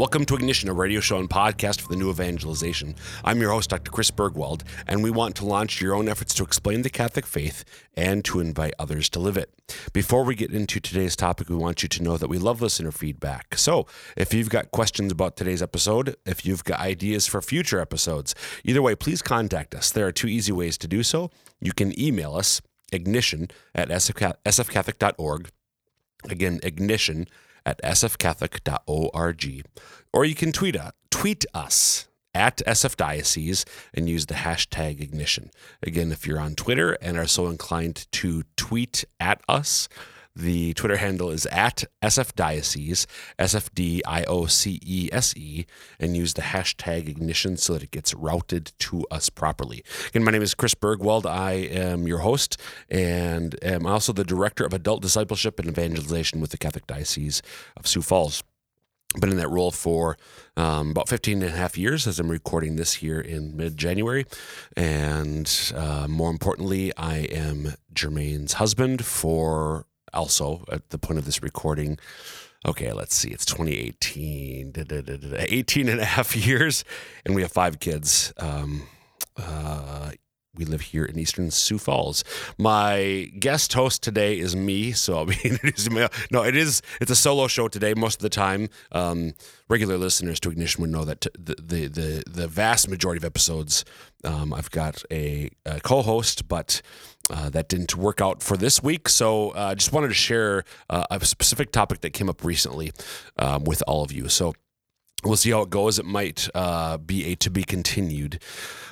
Welcome to Ignition, a radio show and podcast for the new evangelization. I'm your host, Dr. Chris Burgwald, and we want to launch your own efforts to explain the Catholic faith and to invite others to live it. Before we get into today's topic, we want you to know that we love listener feedback. So if you've got questions about today's episode, if you've got ideas for future episodes, either way, please contact us. There are two easy ways to do so. You can email us, ignition at sfcatholic.org. Again, ignition at sfcatholic.org. Or you can tweet, uh, tweet us at sfdiocese and use the hashtag ignition. Again, if you're on Twitter and are so inclined to tweet at us, the Twitter handle is at sfdiocese, S-F-D-I-O-C-E-S-E, and use the hashtag ignition so that it gets routed to us properly. Again, my name is Chris Burgwald. I am your host and am also the Director of Adult Discipleship and Evangelization with the Catholic Diocese of Sioux Falls been in that role for um, about 15 and a half years as I'm recording this here in mid January. And uh, more importantly, I am Jermaine's husband for also at the point of this recording. Okay, let's see. It's 2018, 18 and a half years, and we have five kids. Um, uh, we live here in Eastern Sioux Falls. My guest host today is me, so I'll be introducing my. No, it is. It's a solo show today. Most of the time, um, regular listeners to Ignition would know that t- the, the the the vast majority of episodes, um, I've got a, a co-host, but uh, that didn't work out for this week. So I uh, just wanted to share uh, a specific topic that came up recently um, with all of you. So we'll see how it goes. It might uh, be a to be continued.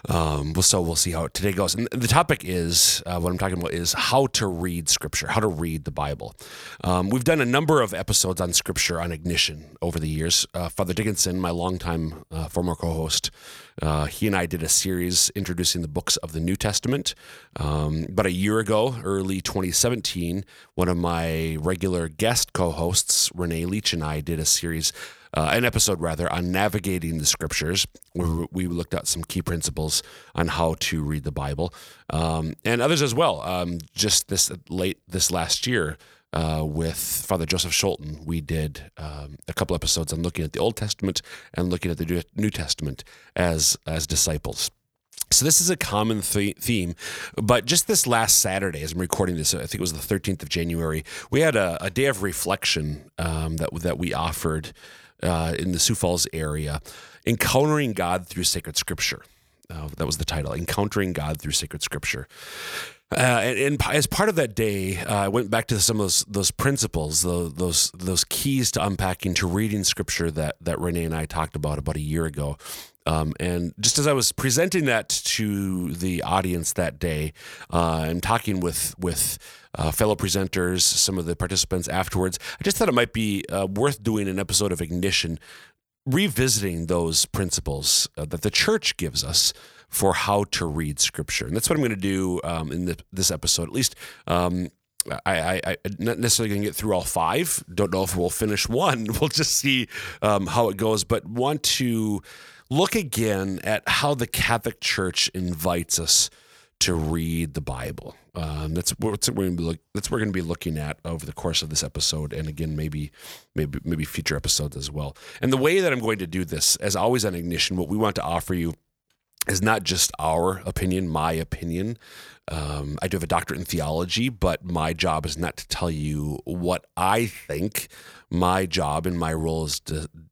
Um, so we'll see how today goes. And the topic is uh, what I'm talking about is how to read Scripture, how to read the Bible. Um, we've done a number of episodes on Scripture on ignition over the years. Uh, Father Dickinson, my longtime uh, former co-host, uh, he and I did a series introducing the books of the New Testament. Um, about a year ago, early 2017, one of my regular guest co-hosts, Renee Leach, and I did a series uh, an episode rather on navigating the scriptures where we looked at some key principles on how to read the bible um, and others as well um, just this late this last year uh, with Father Joseph Scholten, we did um, a couple episodes on looking at the Old Testament and looking at the New Testament as as disciples. So this is a common th- theme, but just this last Saturday, as I'm recording this, I think it was the 13th of January, we had a, a day of reflection um, that that we offered uh, in the Sioux Falls area, Encountering God Through Sacred Scripture. Uh, that was the title, Encountering God Through Sacred Scripture. Uh, and, and, as part of that day, uh, I went back to some of those those principles, those, those those keys to unpacking, to reading Scripture that that Renee and I talked about about a year ago. Um, and just as I was presenting that to the audience that day, uh, and talking with with uh, fellow presenters, some of the participants afterwards, I just thought it might be uh, worth doing an episode of Ignition, revisiting those principles uh, that the Church gives us for how to read Scripture, and that's what I'm going to do um, in the, this episode. At least um, I, I, I not necessarily going to get through all five. Don't know if we'll finish one. We'll just see um, how it goes. But want to look again at how the Catholic Church invites us to read the Bible. Um, that's what we're going to be look, that's what we're going to be looking at over the course of this episode, and again, maybe maybe maybe future episodes as well. And the way that I'm going to do this, as always on Ignition, what we want to offer you is not just our opinion, my opinion. Um, I do have a doctorate in theology, but my job is not to tell you what I think. My job and my role as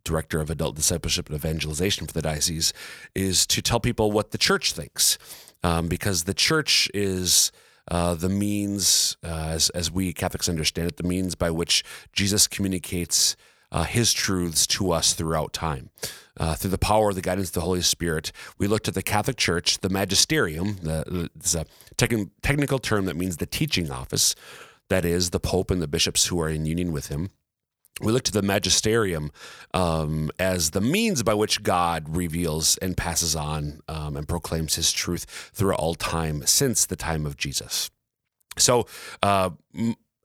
director of adult discipleship and evangelization for the diocese is to tell people what the church thinks, um, because the church is. Uh, the means, uh, as, as we Catholics understand it, the means by which Jesus communicates uh, his truths to us throughout time. Uh, through the power of the guidance of the Holy Spirit, we looked at the Catholic Church, the magisterium. The, it's a tec- technical term that means the teaching office. That is the Pope and the bishops who are in union with him. We look to the magisterium um, as the means by which God reveals and passes on um, and proclaims His truth throughout all time since the time of Jesus. So, uh,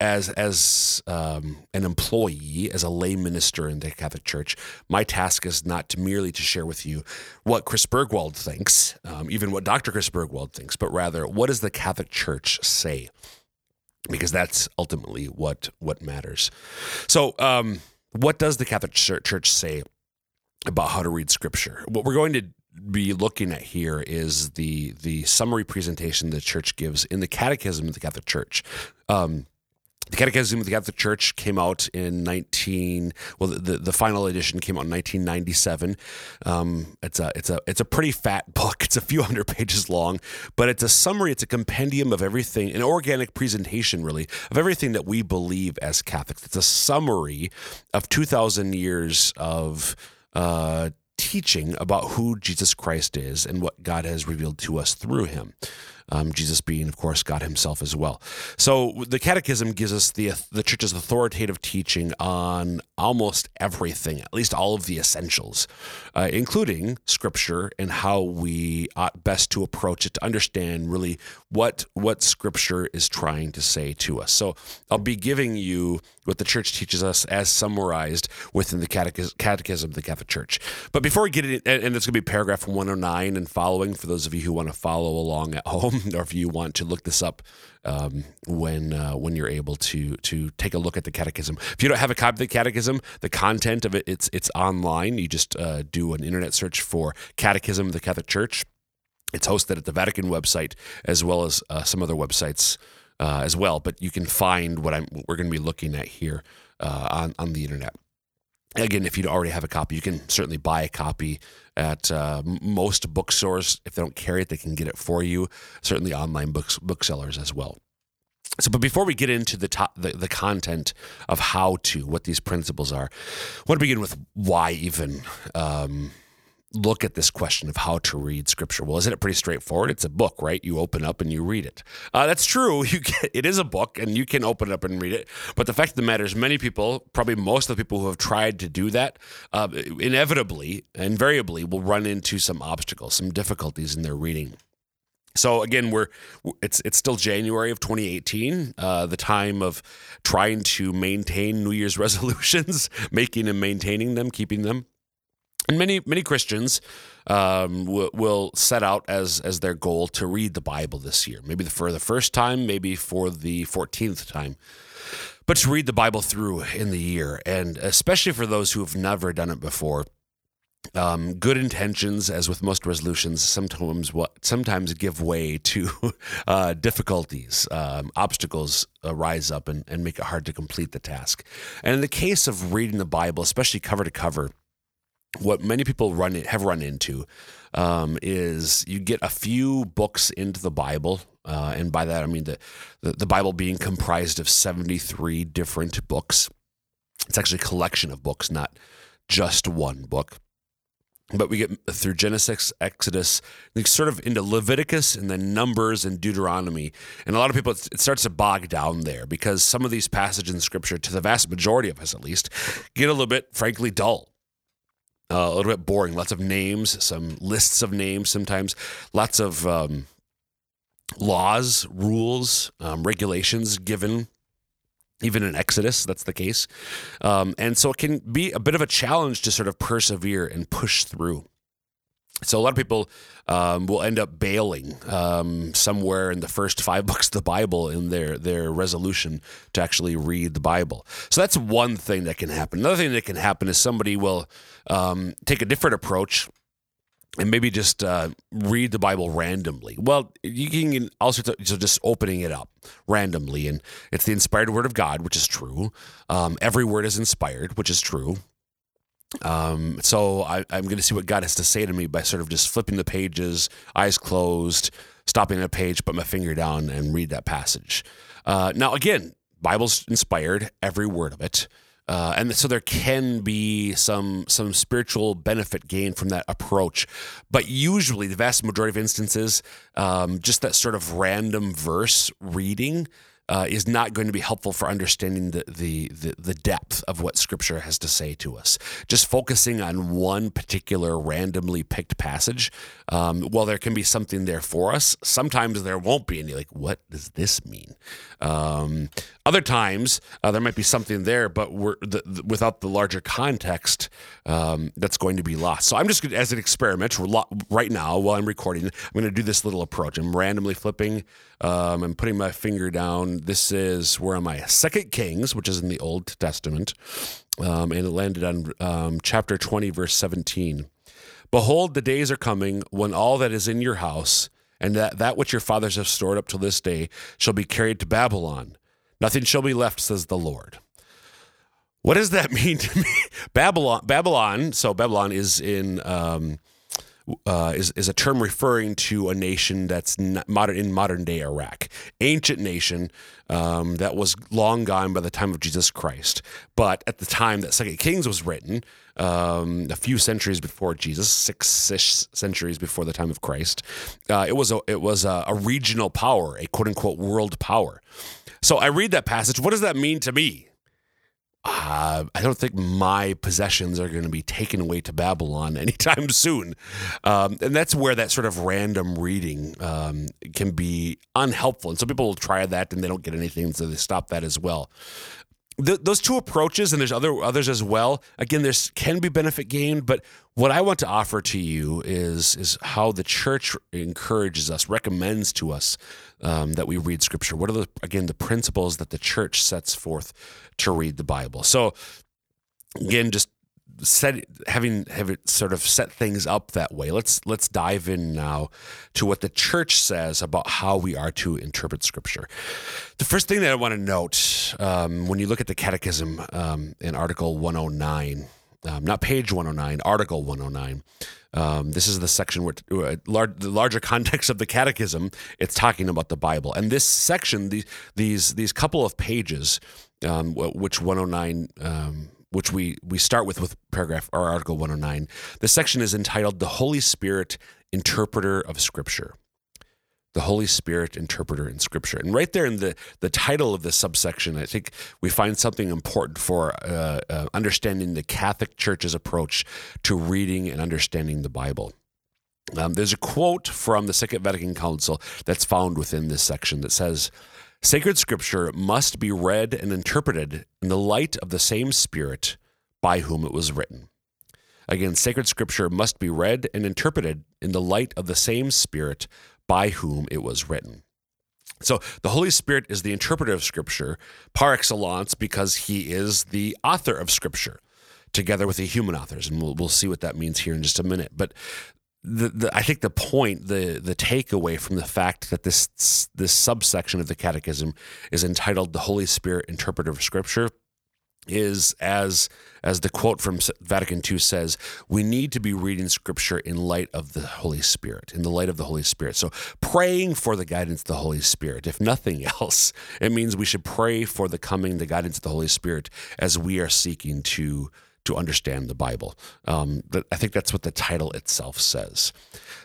as as um, an employee, as a lay minister in the Catholic Church, my task is not to merely to share with you what Chris Burgwald thinks, um, even what Dr. Chris Burgwald thinks, but rather what does the Catholic Church say? Because that's ultimately what what matters. So, um, what does the Catholic Church say about how to read Scripture? What we're going to be looking at here is the the summary presentation the church gives in the Catechism of the Catholic Church. Um, the Catechism of the Catholic Church came out in 19. Well, the, the final edition came out in 1997. Um, it's a it's a it's a pretty fat book. It's a few hundred pages long, but it's a summary. It's a compendium of everything, an organic presentation, really, of everything that we believe as Catholics. It's a summary of 2,000 years of uh, teaching about who Jesus Christ is and what God has revealed to us through him. Um, Jesus being, of course, God Himself as well. So the Catechism gives us the the Church's authoritative teaching on almost everything, at least all of the essentials, uh, including Scripture and how we ought best to approach it to understand really what what Scripture is trying to say to us. So I'll be giving you what the Church teaches us as summarized within the Catechism, of the Catholic Church. But before we get it, and it's going to be paragraph 109 and following for those of you who want to follow along at home. or if you want to look this up um, when uh, when you're able to to take a look at the catechism. If you don't have a copy of the catechism, the content of it it's it's online. You just uh, do an internet search for Catechism of the Catholic Church. It's hosted at the Vatican website as well as uh, some other websites uh, as well. But you can find what I'm what we're going to be looking at here uh, on on the internet. Again, if you already have a copy, you can certainly buy a copy at uh, most bookstores. If they don't carry it, they can get it for you. Certainly, online books booksellers as well. So, but before we get into the top, the, the content of how to, what these principles are, I want to begin with why even um, look at this question of how to read scripture. Well, isn't it pretty straightforward? It's a book, right? You open up and you read it. Uh, that's true. You can, it is a book and you can open it up and read it. But the fact of the matter is, many people, probably most of the people who have tried to do that, uh, inevitably, invariably, will run into some obstacles, some difficulties in their reading. So again, we're it's it's still January of 2018, uh, the time of trying to maintain New Year's resolutions, making and maintaining them, keeping them. And many many Christians um, w- will set out as as their goal to read the Bible this year, maybe for the first time, maybe for the fourteenth time, but to read the Bible through in the year, and especially for those who have never done it before. Um, good intentions, as with most resolutions, sometimes what sometimes give way to uh, difficulties, um, obstacles rise up and, and make it hard to complete the task. And in the case of reading the Bible, especially cover to cover, what many people run have run into um, is you get a few books into the Bible, uh, and by that I mean the, the, the Bible being comprised of seventy three different books. It's actually a collection of books, not just one book. But we get through Genesis, Exodus, sort of into Leviticus, and then Numbers and Deuteronomy. And a lot of people, it starts to bog down there because some of these passages in Scripture, to the vast majority of us at least, get a little bit, frankly, dull uh, a little bit boring. Lots of names, some lists of names sometimes, lots of um, laws, rules, um, regulations given. Even in Exodus, that's the case. Um, and so it can be a bit of a challenge to sort of persevere and push through. So a lot of people um, will end up bailing um, somewhere in the first five books of the Bible in their their resolution to actually read the Bible. So that's one thing that can happen. Another thing that can happen is somebody will um, take a different approach and maybe just uh, read the Bible randomly. Well, you can also so just opening it up randomly, and it's the inspired Word of God, which is true. Um, every word is inspired, which is true. Um, so I, am going to see what God has to say to me by sort of just flipping the pages, eyes closed, stopping at a page, put my finger down, and read that passage. Uh, now, again, Bible's inspired, every word of it. Uh, and so there can be some some spiritual benefit gained from that approach, but usually the vast majority of instances, um, just that sort of random verse reading uh, is not going to be helpful for understanding the, the, the the depth of what Scripture has to say to us. Just focusing on one particular randomly picked passage, um, while there can be something there for us, sometimes there won't be. any, like, what does this mean? Um, other times uh, there might be something there, but we're the, the, without the larger context, um, that's going to be lost. So I'm just gonna, as an experiment right now while I'm recording, I'm going to do this little approach. I'm randomly flipping. Um, I'm putting my finger down. This is where am I? Second Kings, which is in the Old Testament, um, and it landed on um, chapter 20, verse 17. Behold, the days are coming when all that is in your house and that, that which your fathers have stored up till this day shall be carried to Babylon. Nothing shall be left, says the Lord. What does that mean to me? Babylon, Babylon. So Babylon is in um, uh, is is a term referring to a nation that's modern in modern day Iraq, ancient nation um, that was long gone by the time of Jesus Christ. But at the time that Second Kings was written, um, a few centuries before Jesus, six-ish centuries before the time of Christ, uh, it was a it was a, a regional power, a quote unquote world power. So I read that passage. What does that mean to me? Uh, I don't think my possessions are going to be taken away to Babylon anytime soon. Um, and that's where that sort of random reading um, can be unhelpful. And some people will try that and they don't get anything, so they stop that as well th- those two approaches, and there's other others as well. Again, there's can be benefit gained, but what I want to offer to you is is how the church encourages us, recommends to us um, that we read Scripture. What are the again the principles that the church sets forth to read the Bible? So again, just set having have it sort of set things up that way. Let's let's dive in now to what the church says about how we are to interpret Scripture. The first thing that I want to note um, when you look at the Catechism um, in Article 109, um, not page 109, Article 109. Um, this is the section where uh, lar- the larger context of the Catechism. It's talking about the Bible, and this section, these these these couple of pages, um, which 109 which we we start with with paragraph or article 109 the section is entitled the holy spirit interpreter of scripture. The holy spirit interpreter in scripture. And right there in the the title of this subsection i think we find something important for uh, uh, understanding the catholic church's approach to reading and understanding the bible. Um, there's a quote from the second vatican council that's found within this section that says Sacred scripture must be read and interpreted in the light of the same Spirit by whom it was written. Again, sacred scripture must be read and interpreted in the light of the same Spirit by whom it was written. So the Holy Spirit is the interpreter of Scripture par excellence because he is the author of Scripture, together with the human authors. And we'll, we'll see what that means here in just a minute. But the, the, I think the point, the the takeaway from the fact that this this subsection of the Catechism is entitled "The Holy Spirit Interpreter of Scripture" is as as the quote from Vatican II says, we need to be reading Scripture in light of the Holy Spirit, in the light of the Holy Spirit. So praying for the guidance of the Holy Spirit, if nothing else, it means we should pray for the coming, the guidance of the Holy Spirit as we are seeking to to understand the Bible. Um, I think that's what the title itself says.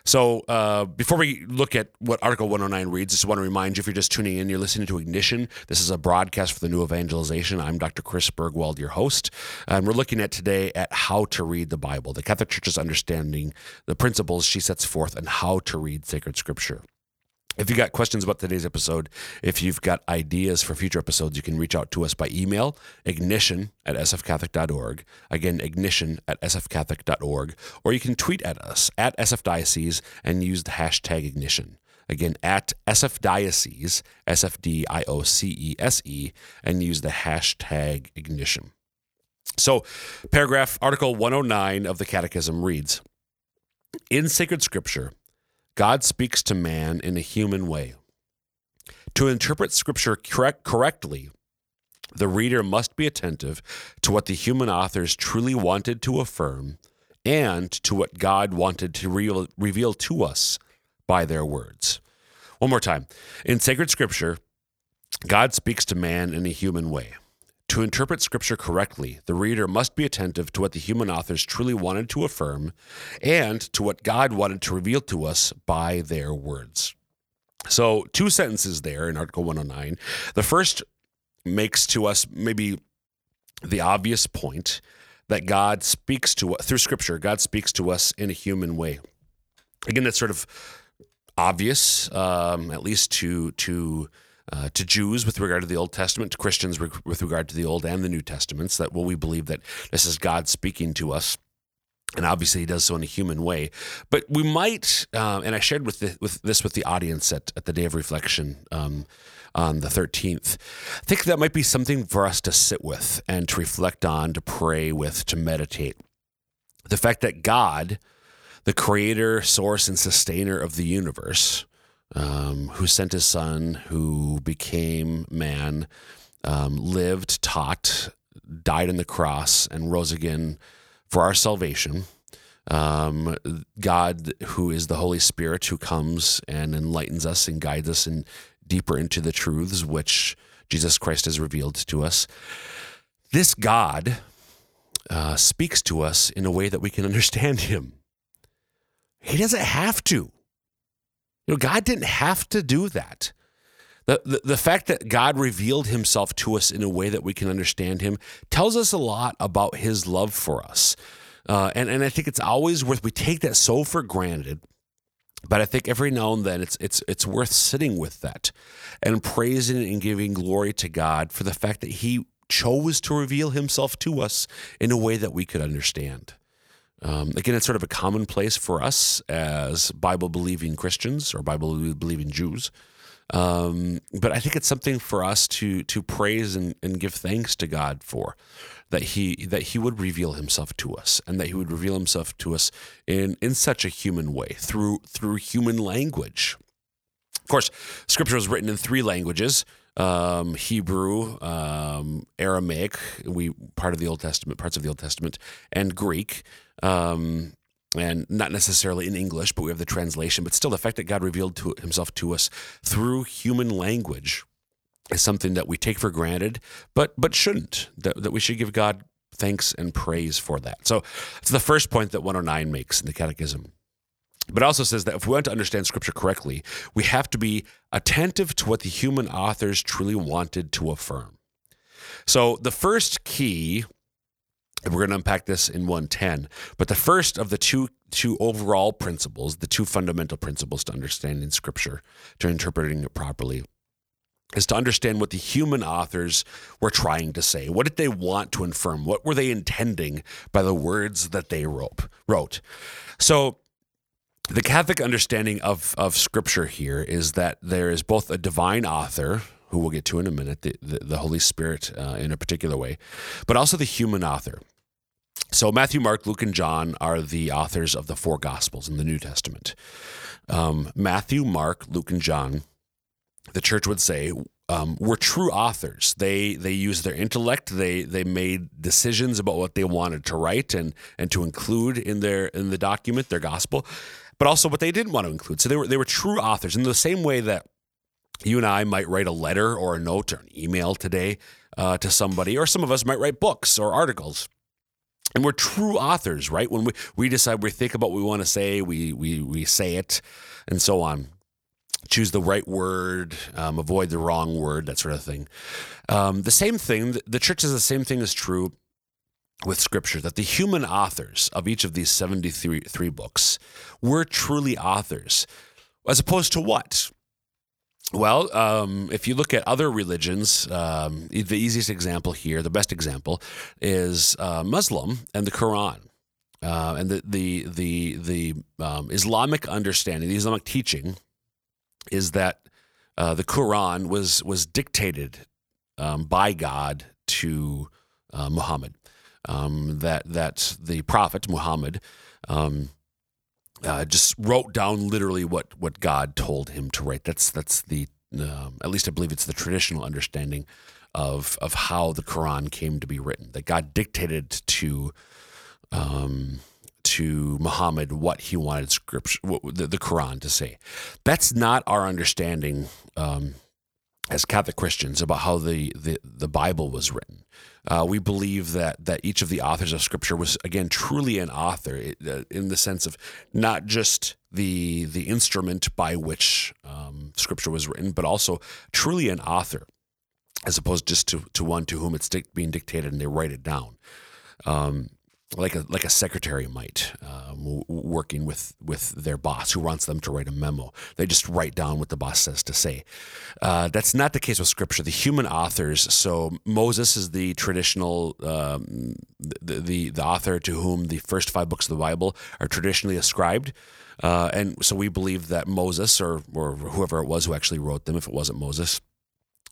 So uh, before we look at what Article 109 reads, I just want to remind you if you're just tuning in, you're listening to Ignition. This is a broadcast for the New Evangelization. I'm Dr. Chris Burgwald, your host. And we're looking at today at how to read the Bible, the Catholic Church's understanding, the principles she sets forth, and how to read sacred scripture. If you've got questions about today's episode, if you've got ideas for future episodes, you can reach out to us by email, ignition at sfcatholic.org. Again, ignition at sfcatholic.org. Or you can tweet at us at sfdiocese and use the hashtag ignition. Again, at sfdiocese, S F D I O C E S E, and use the hashtag ignition. So, paragraph Article 109 of the Catechism reads In sacred scripture, God speaks to man in a human way. To interpret Scripture correct, correctly, the reader must be attentive to what the human authors truly wanted to affirm and to what God wanted to re- reveal to us by their words. One more time. In sacred Scripture, God speaks to man in a human way. To interpret Scripture correctly, the reader must be attentive to what the human authors truly wanted to affirm and to what God wanted to reveal to us by their words. So, two sentences there in Article 109. The first makes to us maybe the obvious point that God speaks to us through Scripture. God speaks to us in a human way. Again, that's sort of obvious, um, at least to to uh, to Jews with regard to the Old Testament, to Christians with regard to the Old and the New Testaments. That well, we believe that this is God speaking to us and obviously he does so in a human way. But we might, um, and I shared with, the, with this with the audience at, at the day of reflection um, on the 13th. I think that might be something for us to sit with and to reflect on, to pray with, to meditate. The fact that God, the creator, source, and sustainer of the universe, um, who sent his son, who became man, um, lived, taught, died on the cross, and rose again for our salvation. Um, God, who is the Holy Spirit, who comes and enlightens us and guides us in deeper into the truths which Jesus Christ has revealed to us. This God uh, speaks to us in a way that we can understand Him. He doesn't have to. You know, God didn't have to do that. The, the, the fact that God revealed himself to us in a way that we can understand him tells us a lot about his love for us. Uh, and, and I think it's always worth, we take that so for granted. But I think every now and then it's it's it's worth sitting with that and praising and giving glory to God for the fact that He chose to reveal Himself to us in a way that we could understand. Um, again, it's sort of a commonplace for us as Bible believing Christians or Bible believing Jews. Um, but I think it's something for us to to praise and, and give thanks to God for that he that he would reveal himself to us and that he would reveal himself to us in in such a human way through through human language. Of course, scripture was written in three languages. Um, Hebrew, um, Aramaic, we part of the Old Testament, parts of the Old Testament, and Greek. Um, and not necessarily in English, but we have the translation. But still, the fact that God revealed to himself to us through human language is something that we take for granted, but but shouldn't. That, that we should give God thanks and praise for that. So it's the first point that 109 makes in the Catechism. But also says that if we want to understand Scripture correctly, we have to be attentive to what the human authors truly wanted to affirm. So the first key and we're going to unpack this in 110. But the first of the two two overall principles, the two fundamental principles to understanding Scripture, to interpreting it properly, is to understand what the human authors were trying to say. What did they want to affirm? What were they intending by the words that they wrote? Wrote. So the Catholic understanding of, of Scripture here is that there is both a divine author, who we'll get to in a minute, the, the, the Holy Spirit uh, in a particular way, but also the human author. So Matthew, Mark, Luke, and John are the authors of the four Gospels in the New Testament. Um, Matthew, Mark, Luke, and John, the church would say, um, were true authors. They they used their intellect. They they made decisions about what they wanted to write and and to include in their in the document, their gospel, but also what they didn't want to include. So they were they were true authors in the same way that you and I might write a letter or a note or an email today uh, to somebody, or some of us might write books or articles and we're true authors, right? When we, we decide we think about what we want to say, we we we say it, and so on. Choose the right word, um, avoid the wrong word, that sort of thing. Um, the same thing, the church is the same thing is true with scripture that the human authors of each of these 73 three books were truly authors, as opposed to what? Well, um, if you look at other religions, um, the easiest example here, the best example, is uh, Muslim and the Quran. Uh, and the the the the um, Islamic understanding, the Islamic teaching, is that uh, the Quran was was dictated um, by God to uh, Muhammad. Um, that that the Prophet Muhammad um, uh, just wrote down literally what what God told him to write. That's that's the um, at least I believe it's the traditional understanding of of how the Quran came to be written. That God dictated to um, to Muhammad what he wanted scripture, what, the, the, Quran to say. That's not our understanding um, as Catholic Christians about how the, the, the Bible was written. Uh, we believe that that each of the authors of Scripture was again truly an author uh, in the sense of not just the the instrument by which um, Scripture was written, but also truly an author, as opposed just to to one to whom it's being dictated and they write it down. Um, like a like a secretary might, um, working with with their boss who wants them to write a memo. They just write down what the boss says to say. Uh, that's not the case with Scripture. The human authors. So Moses is the traditional um, the, the the author to whom the first five books of the Bible are traditionally ascribed. Uh, and so we believe that Moses or or whoever it was who actually wrote them, if it wasn't Moses,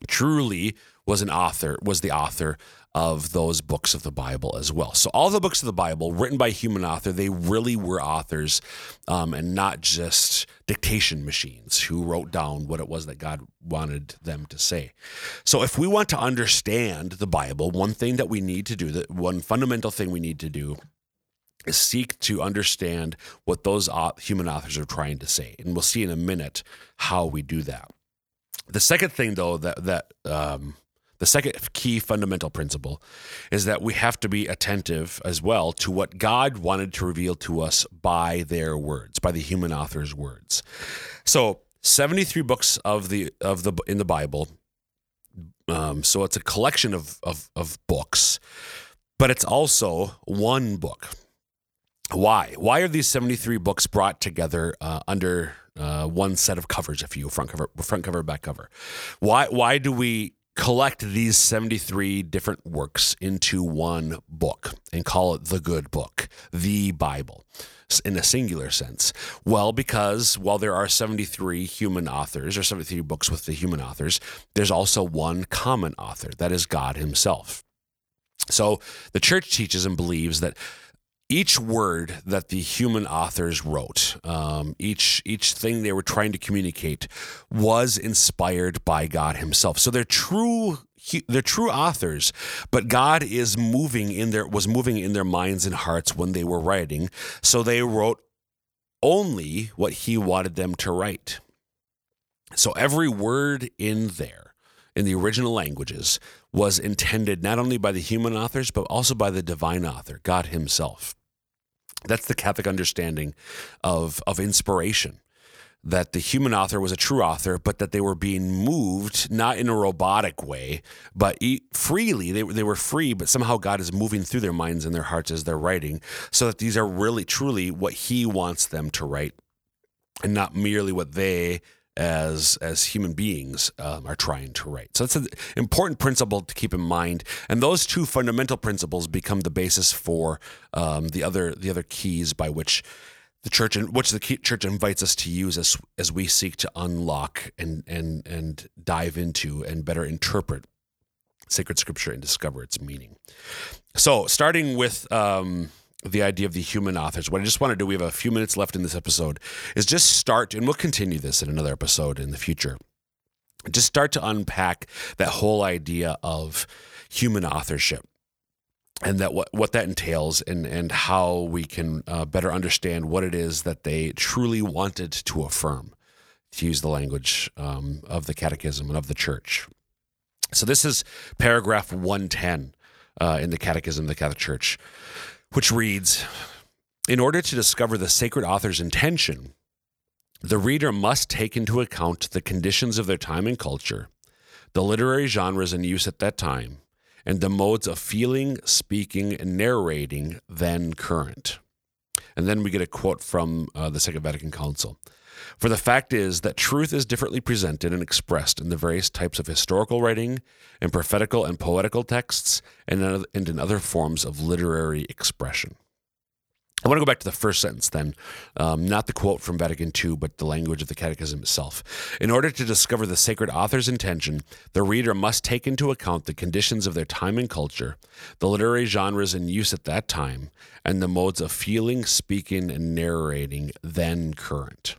truly was an author was the author of those books of the Bible as well. So all the books of the Bible written by human author, they really were authors um, and not just dictation machines who wrote down what it was that God wanted them to say. So if we want to understand the Bible, one thing that we need to do, that one fundamental thing we need to do is seek to understand what those human authors are trying to say. And we'll see in a minute how we do that. The second thing, though, that that um, the second key fundamental principle is that we have to be attentive as well to what God wanted to reveal to us by their words, by the human author's words. So, 73 books of the of the in the Bible. Um, so it's a collection of, of of books, but it's also one book. Why? Why are these 73 books brought together uh, under uh, one set of covers, if you front cover, front cover, back cover? Why? Why do we collect these 73 different works into one book and call it the good book, the Bible, in a singular sense? Well, because while there are 73 human authors or 73 books with the human authors, there's also one common author, that is God Himself. So the church teaches and believes that each word that the human authors wrote, um, each each thing they were trying to communicate, was inspired by God Himself. So they're true. They're true authors, but God is moving in their was moving in their minds and hearts when they were writing. So they wrote only what He wanted them to write. So every word in there, in the original languages, was intended not only by the human authors, but also by the divine author, God Himself. That's the Catholic understanding of, of inspiration. That the human author was a true author, but that they were being moved not in a robotic way, but freely. They, they were free, but somehow God is moving through their minds and their hearts as they're writing, so that these are really, truly what He wants them to write, and not merely what they as as human beings um, are trying to write. So that's an important principle to keep in mind, and those two fundamental principles become the basis for um, the other the other keys by which the church and which the church invites us to use as as we seek to unlock and and and dive into and better interpret sacred scripture and discover its meaning. So starting with. Um, the idea of the human authors. What I just want to do, we have a few minutes left in this episode, is just start, and we'll continue this in another episode in the future. Just start to unpack that whole idea of human authorship and that what, what that entails and, and how we can uh, better understand what it is that they truly wanted to affirm, to use the language um, of the catechism and of the church. So this is paragraph 110 uh, in the catechism of the Catholic Church which reads In order to discover the sacred author's intention, the reader must take into account the conditions of their time and culture, the literary genres in use at that time, and the modes of feeling, speaking, and narrating then current. And then we get a quote from uh, the Second Vatican Council. For the fact is that truth is differently presented and expressed in the various types of historical writing, in prophetical and poetical texts, and in other forms of literary expression. I want to go back to the first sentence then, um, not the quote from Vatican II, but the language of the Catechism itself. In order to discover the sacred author's intention, the reader must take into account the conditions of their time and culture, the literary genres in use at that time, and the modes of feeling, speaking, and narrating then current.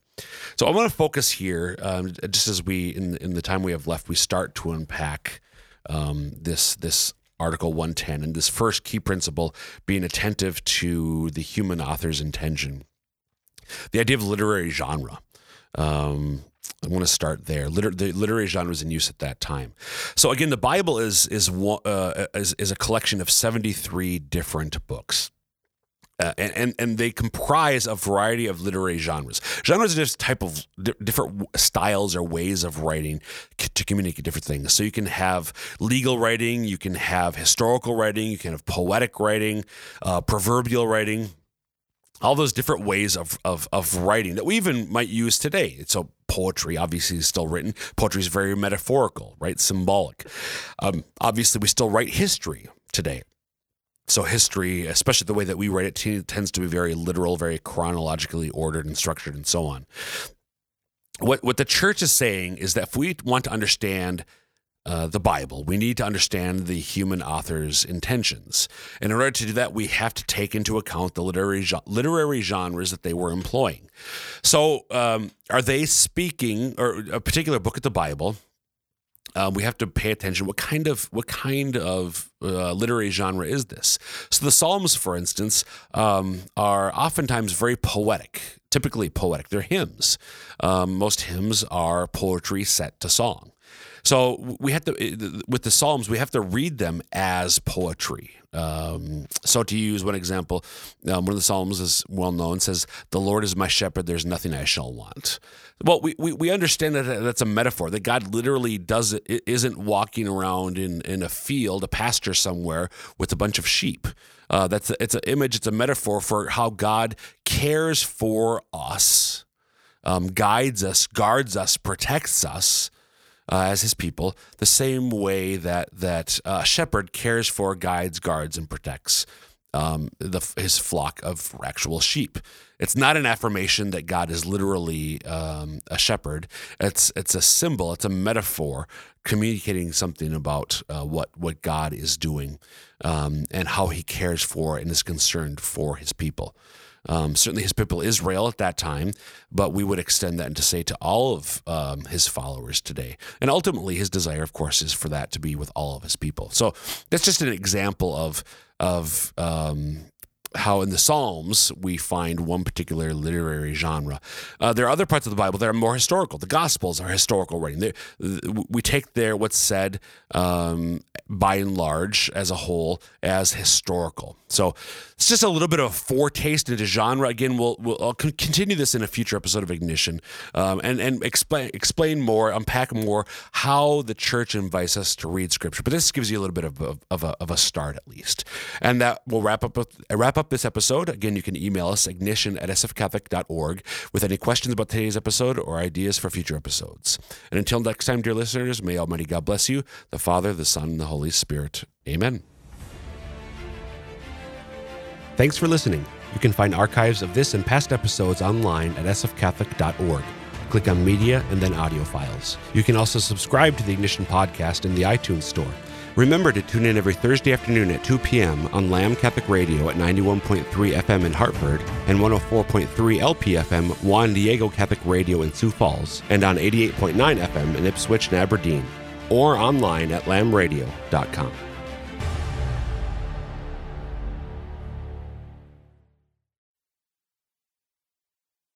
So I want to focus here, um, just as we in in the time we have left, we start to unpack um, this this Article 110 and this first key principle being attentive to the human author's intention. The idea of literary genre. Um, I want to start there. Liter- the literary genres in use at that time. So again, the Bible is is uh, is, is a collection of seventy three different books. Uh, and, and they comprise a variety of literary genres. Genres are just type of different styles or ways of writing to communicate different things. So you can have legal writing, you can have historical writing, you can have poetic writing, uh, proverbial writing all those different ways of, of, of writing that we even might use today. So poetry obviously is still written. Poetry is very metaphorical, right? Symbolic. Um, obviously, we still write history today. So history, especially the way that we write it, t- tends to be very literal, very chronologically ordered and structured, and so on. What what the church is saying is that if we want to understand uh, the Bible, we need to understand the human author's intentions. And in order to do that, we have to take into account the literary literary genres that they were employing. So, um, are they speaking, or a particular book of the Bible? Um, we have to pay attention. What kind of what kind of uh, literary genre is this? So the Psalms, for instance, um, are oftentimes very poetic. Typically poetic. They're hymns. Um, most hymns are poetry set to song. So we have to, with the Psalms, we have to read them as poetry. Um, so to use one example, um, one of the Psalms is well known, says, "The Lord is my shepherd; there's nothing I shall want." Well, we, we, we understand that that's a metaphor that God literally does it isn't walking around in in a field, a pasture somewhere with a bunch of sheep. Uh, that's a, it's an image, it's a metaphor for how God cares for us, um, guides us, guards us, protects us uh, as his people, the same way that that uh, shepherd cares for, guides, guards, and protects um, the, his flock of actual sheep. It's not an affirmation that God is literally um, a shepherd. It's it's a symbol. It's a metaphor communicating something about uh, what what God is doing um, and how He cares for and is concerned for His people. Um, certainly, his people Israel at that time, but we would extend that and to say to all of um, his followers today. And ultimately, his desire, of course, is for that to be with all of his people. So that's just an example of of um, how in the Psalms we find one particular literary genre. Uh, there are other parts of the Bible that are more historical. The Gospels are historical writing. They, we take there what's said um, by and large as a whole as historical. So it's just a little bit of a foretaste into genre. Again, we'll, we'll I'll continue this in a future episode of Ignition um, and and explain explain more, unpack more how the church invites us to read Scripture. But this gives you a little bit of, of, of, a, of a start at least, and that will wrap up with, wrap up this episode. Again, you can email us ignition at sfcatholic.org with any questions about today's episode or ideas for future episodes. And until next time, dear listeners, may Almighty God bless you, the Father, the Son, and the Holy Spirit. Amen. Thanks for listening. You can find archives of this and past episodes online at sfcatholic.org. Click on Media and then Audio Files. You can also subscribe to the Ignition Podcast in the iTunes Store. Remember to tune in every Thursday afternoon at 2 p.m. on Lamb Catholic Radio at 91.3 FM in Hartford and 104.3 LPFM Juan Diego Catholic Radio in Sioux Falls and on 88.9 FM in Ipswich and Aberdeen or online at lambradio.com.